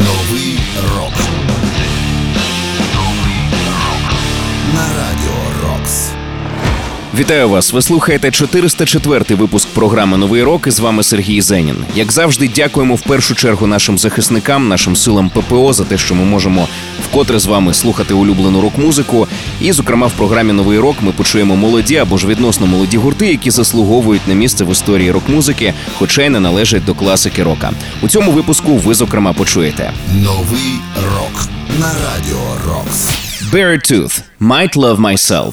Новый рок. Вітаю вас! Ви слухаєте 404-й випуск програми Новий рок. і З вами Сергій Зенін. Як завжди, дякуємо в першу чергу нашим захисникам, нашим силам ППО за те, що ми можемо вкотре з вами слухати улюблену рок-музику. І, зокрема, в програмі Новий рок ми почуємо молоді або ж відносно молоді гурти, які заслуговують на місце в історії рок-музики, хоча й не належать до класики рока. У цьому випуску ви зокрема почуєте Новий рок на радіо рок. Beartooth – «Might Love Myself».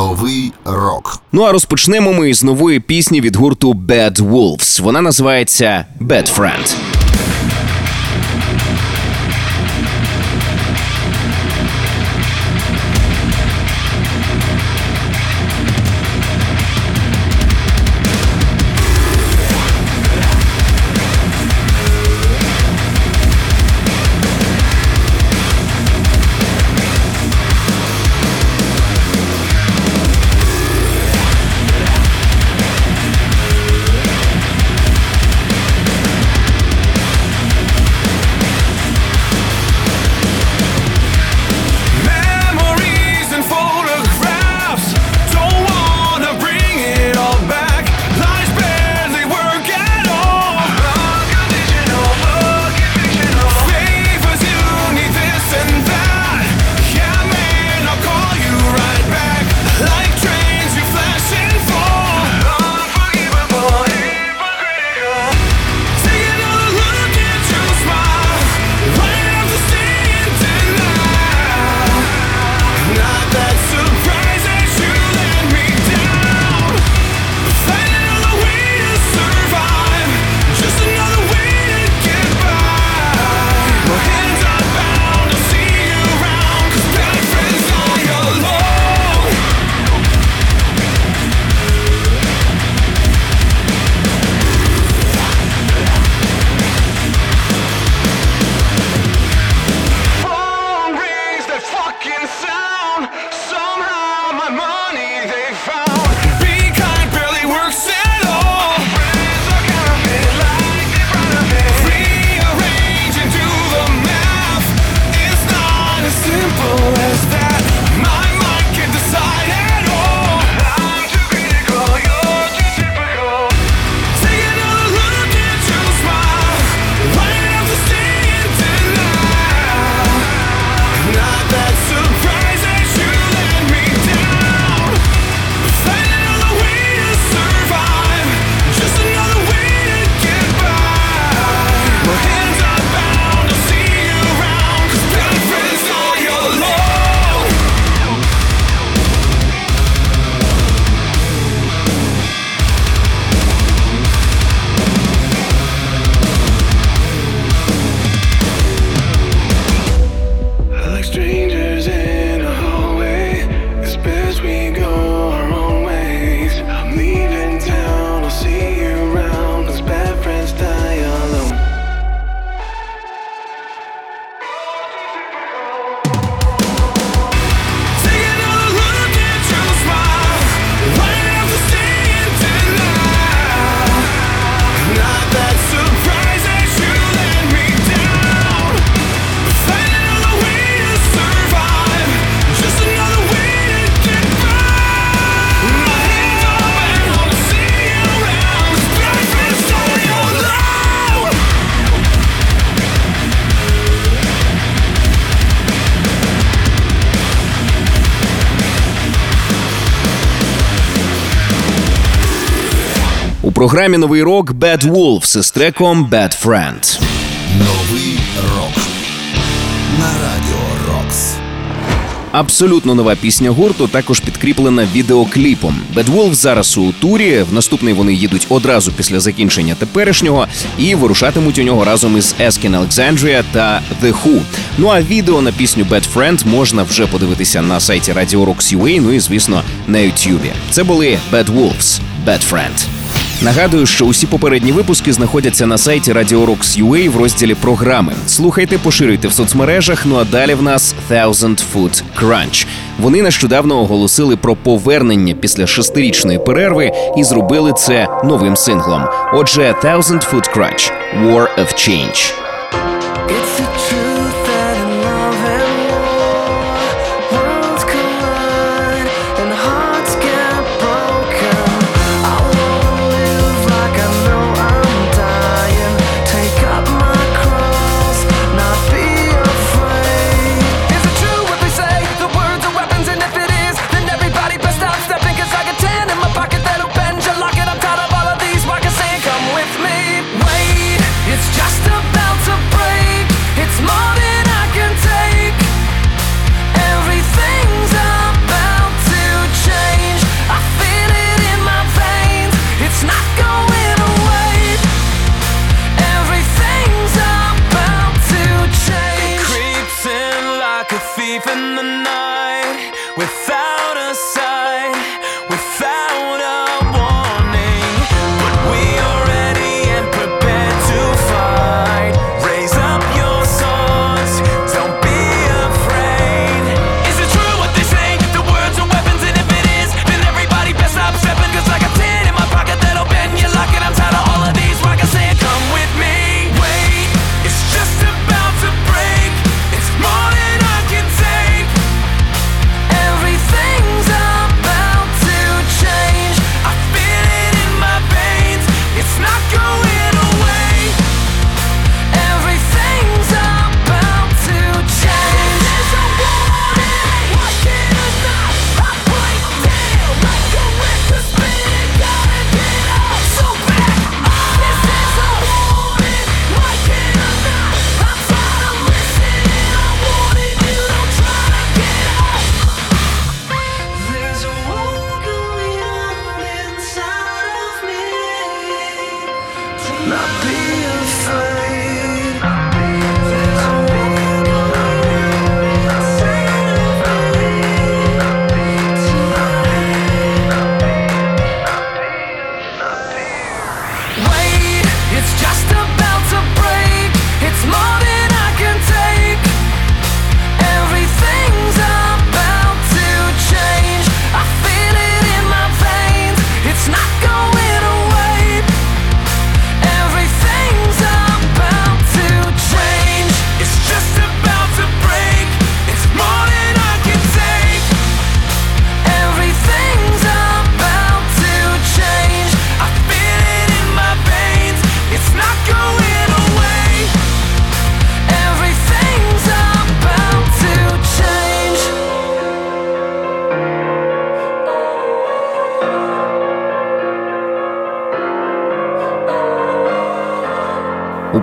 Новий рок. Ну а розпочнемо ми з нової пісні від гурту Bad Wolves. Вона називається «Bad Friend». програмі новий рок Bad Wolves з треком Bad Friend. Новий рок на радіо Рокс. Абсолютно нова пісня гурту також підкріплена відеокліпом. Bad Wolves зараз у турі. В наступний вони їдуть одразу після закінчення теперішнього і вирушатимуть у нього разом із Asking Alexandria та The Hu. Ну а відео на пісню Bad Friend можна вже подивитися на сайті Радіо Rocks Ну і звісно на Ютюбі. Це були Bad Wolves, Bad Friend. Нагадую, що усі попередні випуски знаходяться на сайті Radio Rocks UA в розділі програми. Слухайте, поширюйте в соцмережах. Ну а далі в нас Thousand Foot Crunch. Вони нещодавно оголосили про повернення після шестирічної перерви і зробили це новим синглом. Отже, Thousand Foot Crunch – War of Change. It's the In the night.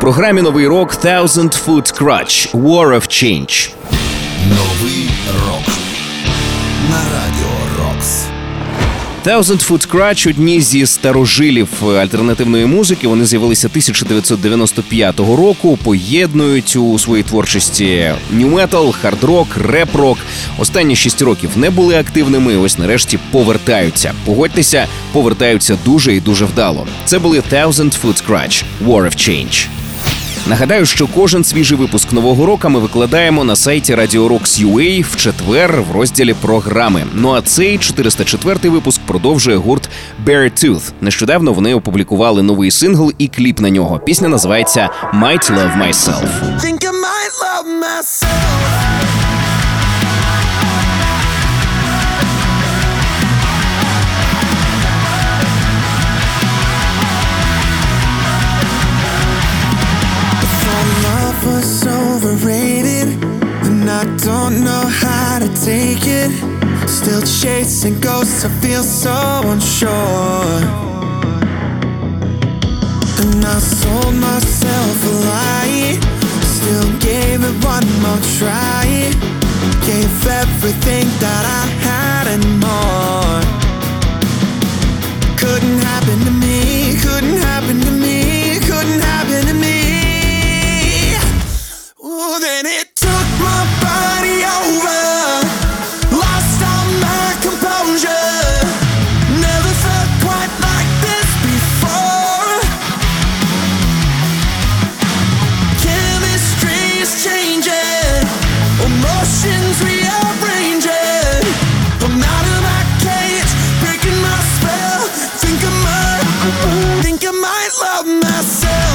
Програмі новий рок Thousand Foot Crutch – War of Change. Новий рок на радіо Рокс. Thousand Foot Crutch – одні зі старожилів альтернативної музики. Вони з'явилися 1995 року. Поєднують у своїй творчості нью-метал, хард-рок, реп-рок. Останні шість років не були активними. Ось нарешті повертаються. Погодьтеся, повертаються дуже і дуже вдало. Це були Thousand Foot Crutch – War of Change. Нагадаю, що кожен свіжий випуск нового року ми викладаємо на сайті Radio Rocks UA в четвер в розділі програми. Ну а цей 404-й випуск продовжує гурт Beartooth. Нещодавно вони опублікували новий сингл і кліп на нього. Пісня називається Might Love Myself. Think I might love myself. Take it. Still chasing ghosts, I feel so unsure. And I sold myself a lie. Still gave it one more try. Gave everything that I had and more. Couldn't happen to me, couldn't love myself.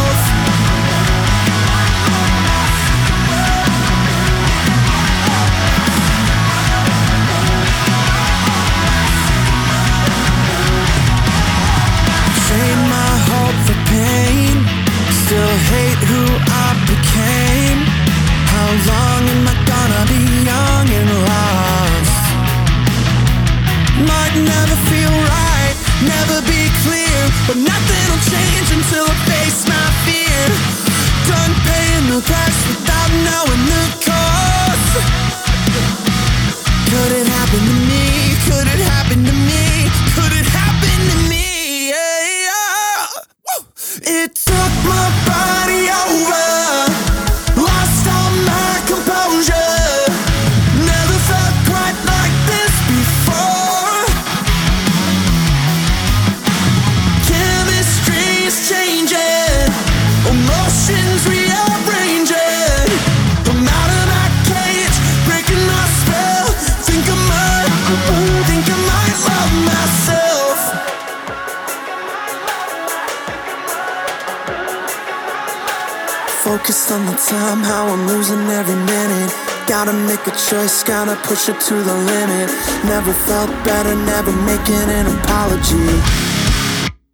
On the time, how I'm losing every minute. Gotta make a choice, gotta push it to the limit. Never felt better, never making an apology.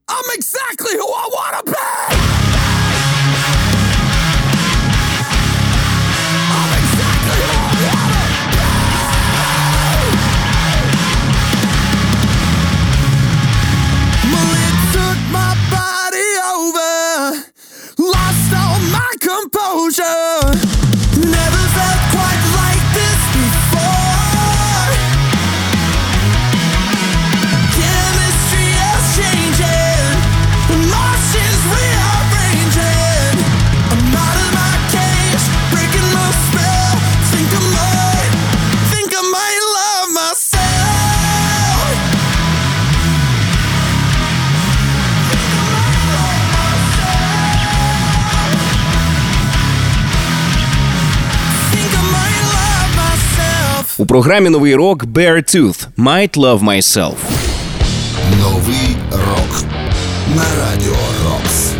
I'm exactly who I wanna be! Composure. Програмі Новий рок Beartooth Might Love Myself. Новий рок на радіо Рокс.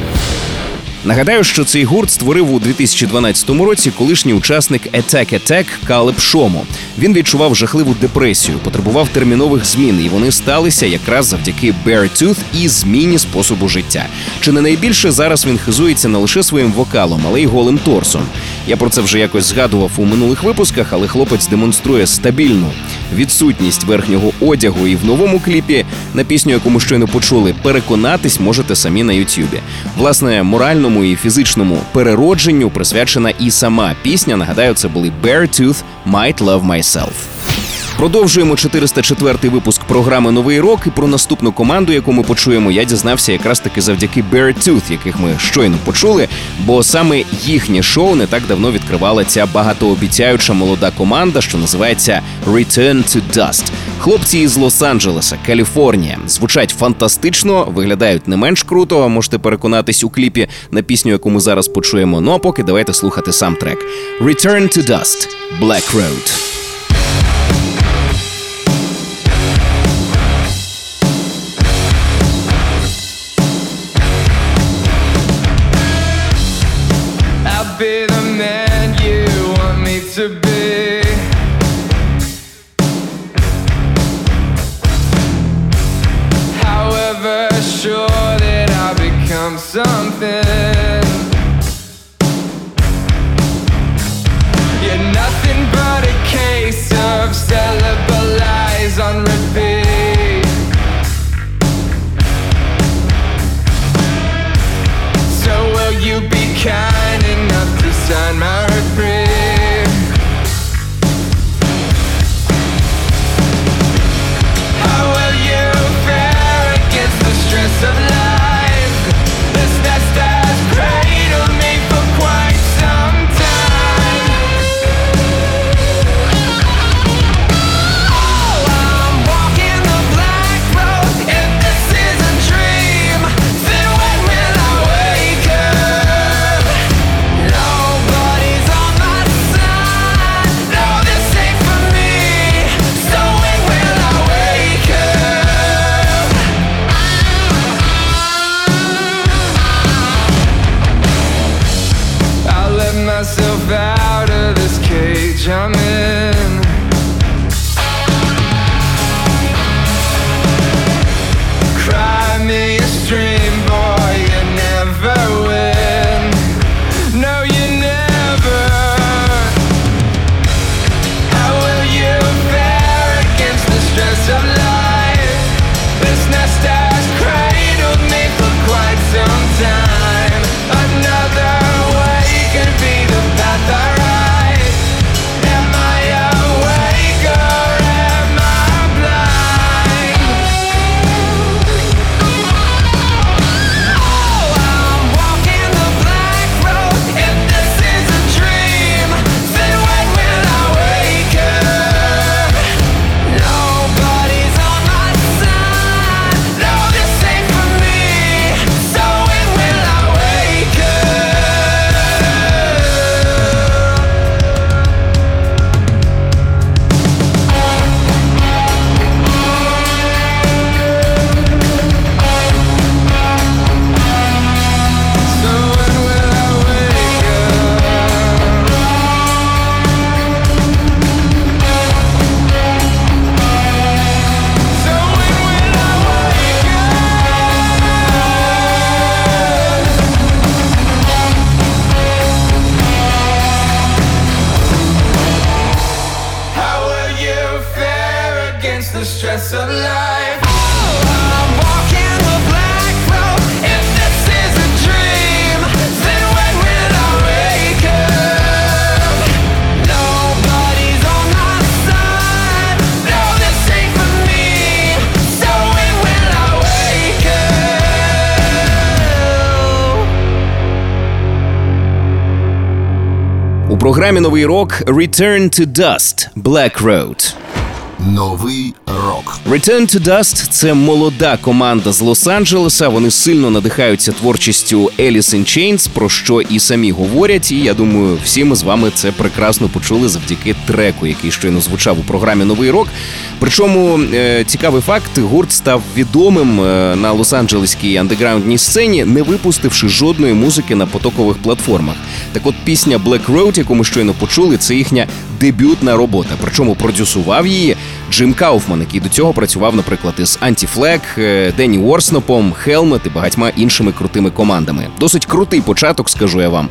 Нагадаю, що цей гурт створив у 2012 році колишній учасник Attack Attack Калеб Шомо. Він відчував жахливу депресію, потребував термінових змін, і вони сталися якраз завдяки Beartooth і зміні способу життя. Чи не найбільше зараз він хизується не лише своїм вокалом, але й голим торсом. Я про це вже якось згадував у минулих випусках, але хлопець демонструє стабільну відсутність верхнього одягу. І в новому кліпі на пісню, яку ми щойно почули, переконатись можете самі на Ютюбі. Власне, моральному і фізичному переродженню присвячена і сама пісня. Нагадаю, це були Beartooth Might Love Myself. Продовжуємо 404-й випуск програми Новий рок. І про наступну команду, яку ми почуємо, я дізнався якраз таки завдяки Beartooth, яких ми щойно почули. Бо саме їхнє шоу не так давно відкривала ця багатообіцяюча молода команда, що називається Return to Dust. Хлопці із Лос-Анджелеса, Каліфорнія, звучать фантастично, виглядають не менш круто. Можете переконатись у кліпі на пісню, яку ми зараз почуємо. Ну а поки давайте слухати сам трек. Return to Dust – Black Road. програмі Новий рок Return to Dust Black Road. Новий рок. Return to Dust – це молода команда з Лос-Анджелеса. Вони сильно надихаються творчістю Alice in Chains, про що і самі говорять. І я думаю, всі ми з вами це прекрасно почули завдяки треку, який щойно звучав у програмі Новий рок. Причому е, цікавий факт: гурт став відомим е, на лос-анджелеській андеграундній сцені, не випустивши жодної музики на потокових платформах. Так от пісня Black Road, яку ми щойно почули, це їхня дебютна робота. Причому продюсував її Джим Кауфман, який до цього працював, наприклад, із Anti-Flag, Денні Уорснопом, Helmet і багатьма іншими крутими командами. Досить крутий початок, скажу я вам,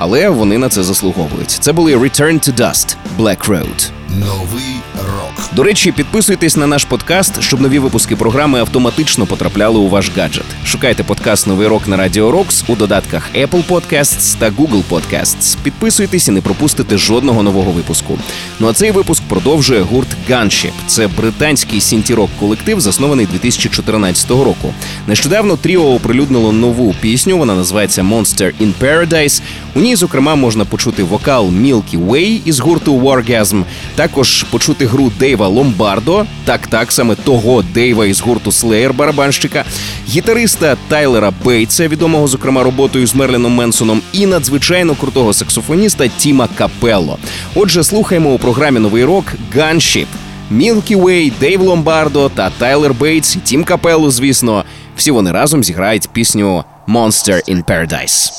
але вони на це заслуговують. Це були Return to Dust Black Road. Новий рок. До речі, підписуйтесь на наш подкаст, щоб нові випуски програми автоматично потрапляли у ваш гаджет. Шукайте подкаст Новий рок на Радіо Рокс у додатках Apple Podcasts та Google Podcasts. Підписуйтесь і не пропустите жодного нового випуску. Ну а цей випуск продовжує гурт Gunship. Це британський сінті-рок колектив, заснований 2014 року. Нещодавно тріо оприлюднило нову пісню. Вона називається Monster in Paradise. У ній, зокрема, можна почути вокал Milkie Way із гурту Wargasm, також почути гру Дейва Ломбардо, так так саме того Дейва із гурту Slayer барабанщика, гітариста Тайлера Бейтса, відомого зокрема роботою з Мерилін Менсоном, і надзвичайно крутого саксофоніста Тіма Капелло. Отже, слухаємо у програмі Новий рок Gunship. Milkie Way, Дейв Ломбардо та Тайлер Бейтс, Тім Капелло, звісно, всі вони разом зіграють пісню Monster in Paradise.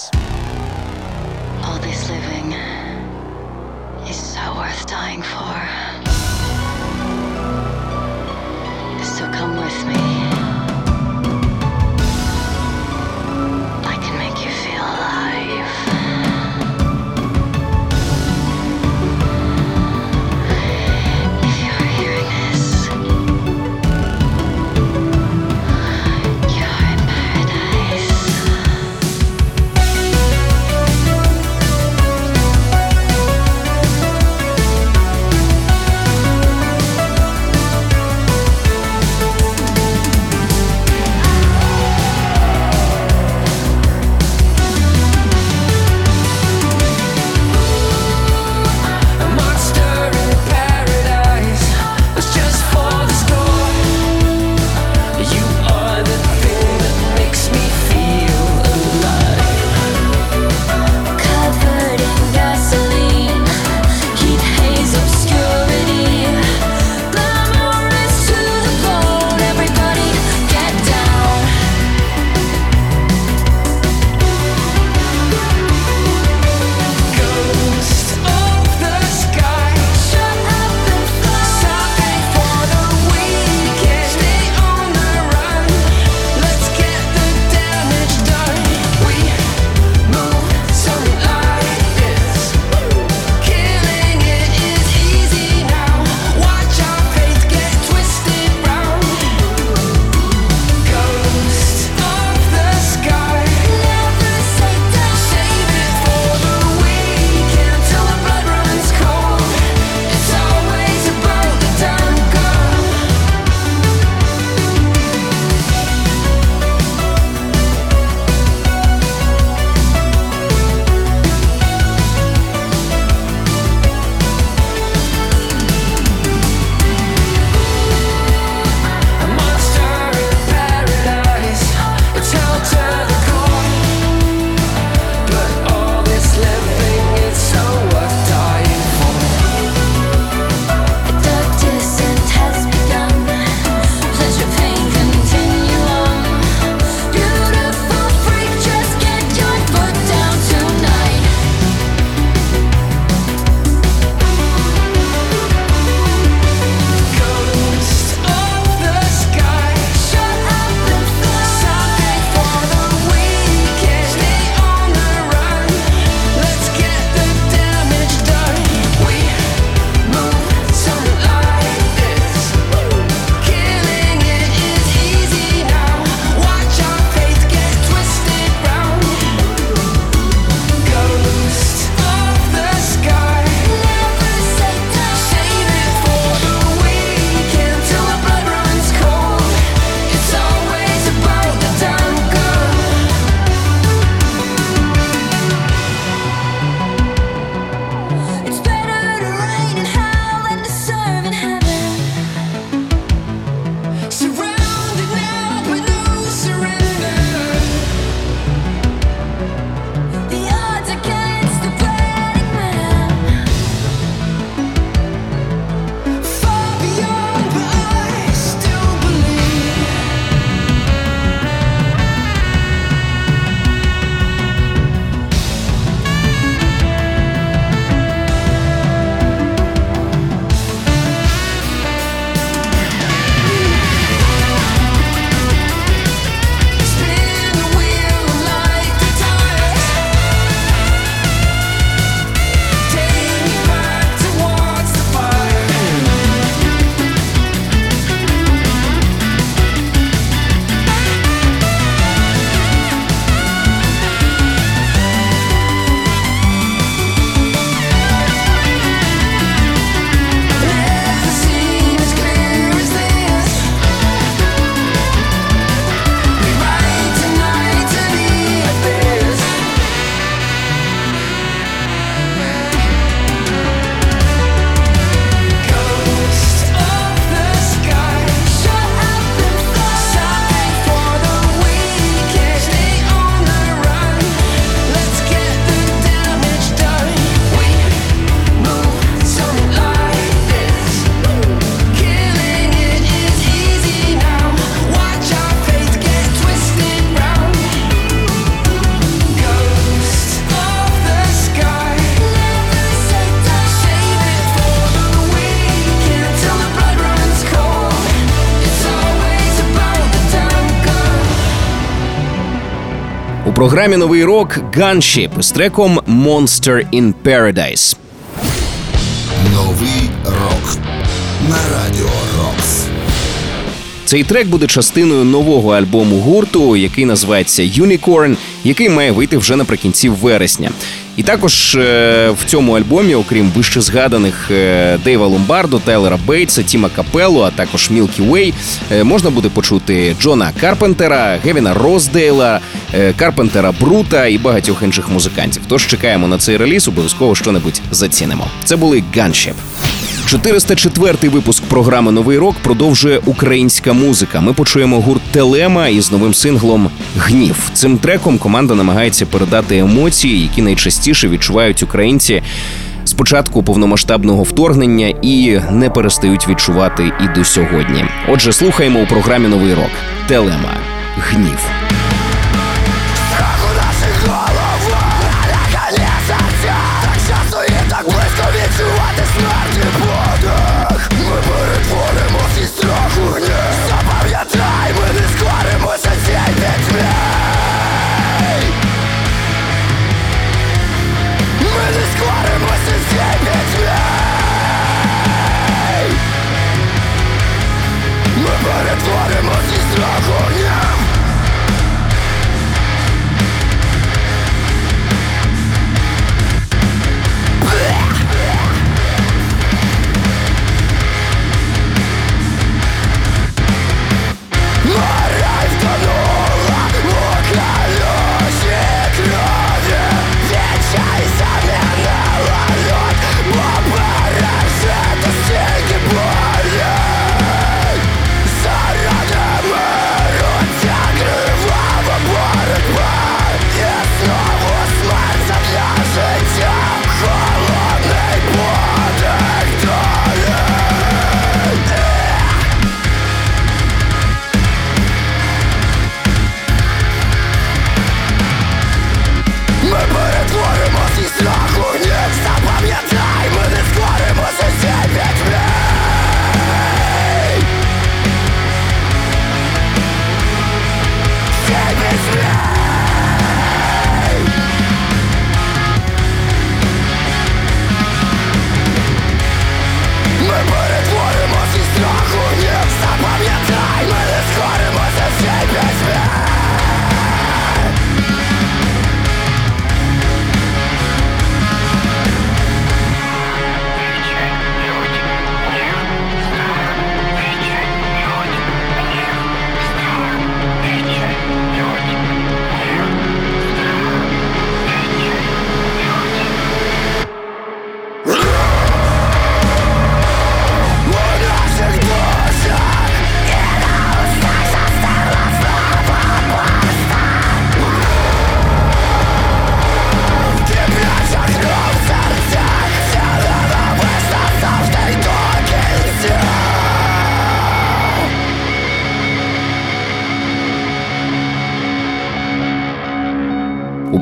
Програмі новий рок Gunship з треком Monster in Paradise. Новий рок на радіо. Цей трек буде частиною нового альбому гурту, який називається Unicorn, який має вийти вже наприкінці вересня. І також е, в цьому альбомі, окрім вище згаданих е, Дейва Ломбардо, Тайлера Бейтса, Тіма Капелло, а також Мілкі Уей, е, можна буде почути Джона Карпентера, Гевіна Роздейла, Карпентера Брута і багатьох інших музикантів. Тож чекаємо на цей реліз, обов'язково що-небудь зацінимо. Це були Gunship. 404-й випуск програми Новий рок продовжує українська музика. Ми почуємо гурт Телема із новим синглом Гнів. Цим треком команда намагається передати емоції, які найчастіше відчувають українці з початку повномасштабного вторгнення і не перестають відчувати і до сьогодні. Отже, слухаємо у програмі Новий рок. Телема Гнів.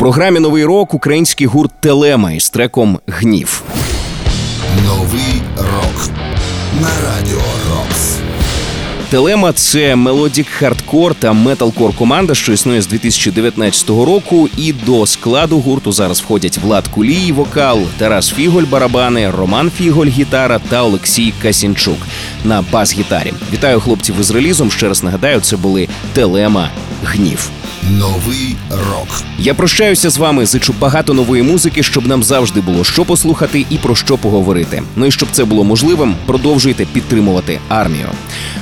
Програмі Новий рок український гурт Телема із треком Гнів. Новий рок на радіо Рокс. Телема це melodic хардкор та металкор команда, що існує з 2019 року. І до складу гурту зараз входять Влад Кулій, вокал, Тарас Фіголь, барабани, Роман Фіголь, гітара та Олексій Касінчук на бас-гітарі. Вітаю хлопців із релізом. Ще раз нагадаю, це були Телема Гнів. Новий рок Я прощаюся з вами. Зичу багато нової музики, щоб нам завжди було що послухати і про що поговорити. Ну і щоб це було можливим, продовжуйте підтримувати армію.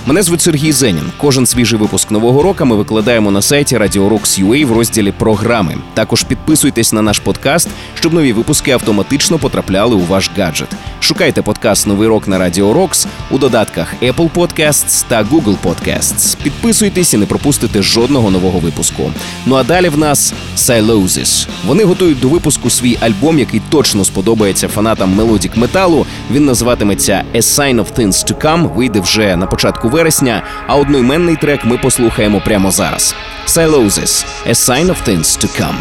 Мене звуть Сергій Зенін. Кожен свіжий випуск нового року ми викладаємо на сайті Radio в розділі програми. Також підписуйтесь на наш подкаст, щоб нові випуски автоматично потрапляли у ваш гаджет. Шукайте подкаст Новий рок на Radio Rocks у додатках Apple Podcasts та Google Podcasts. Підписуйтесь і не пропустите жодного нового випуску. Ну а далі в нас Silosis. Вони готують до випуску свій альбом, який точно сподобається фанатам мелодік металу. Він називатиметься A Sign of Things to Come, Вийде вже на початку вересня. А одноіменний трек ми послухаємо прямо зараз. Silosis – A Sign of Things to Come.